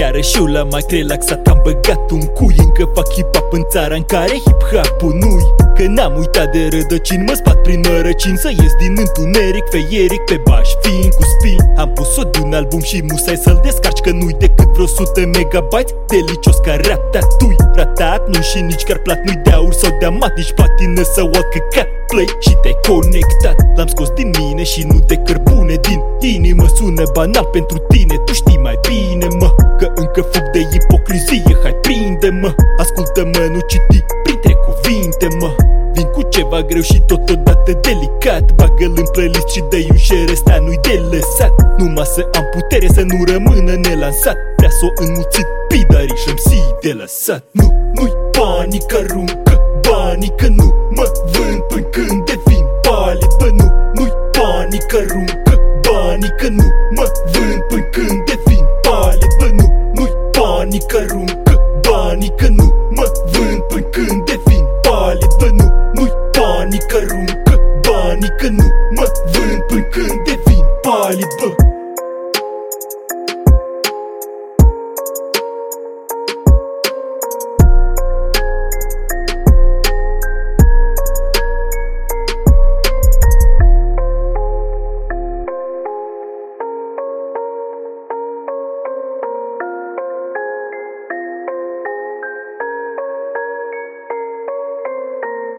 Iarăși eu l-am mai relaxat Am băgat un cui Încă fac hip-hop în țara în care hip-hop-ul nu-i. Că n-am uitat de rădăcini Mă spat prin mărăcini Să ies din întuneric Feieric pe baș Fiind cu spin. Am pus-o de un album și musai să-l descarci Că nu-i decât vreo 100 megabyte Delicios ca ratatui Ratat nu și nici chiar plat Nu-i de aur sau de amat Nici patină sau alt căcat Play și te-ai conectat. L-am scos din mine și nu de cărbune Din inimă. Sună banal pentru tine Tu știi mai bine mă Că încă fug de ipocrizie. Hai prinde-mă Ascultă-mă, nu citi printre cuvinte mă. Vin cu ceva greu și totodată delicat. Bagă-l în playlist și dă un share Ăsta nu-i de lăsat. Numai să am putere să nu rămână nelansat. Vrea s-o înmuțit pidarii și-mi si de lăsat. Nu, nu-i panică, aruncă banii Că nu mă vând Până când devin palid Bă, nu, nu-i panică, runcă banii Că nu mă vând. Până când devin palid Bă, nu, nu-i panică, runcă banii Că nu mă vând. Până când devin palid Bă, nu, nu-i panică, runcă banii Că nu mă vând. Până când devin palid Bă,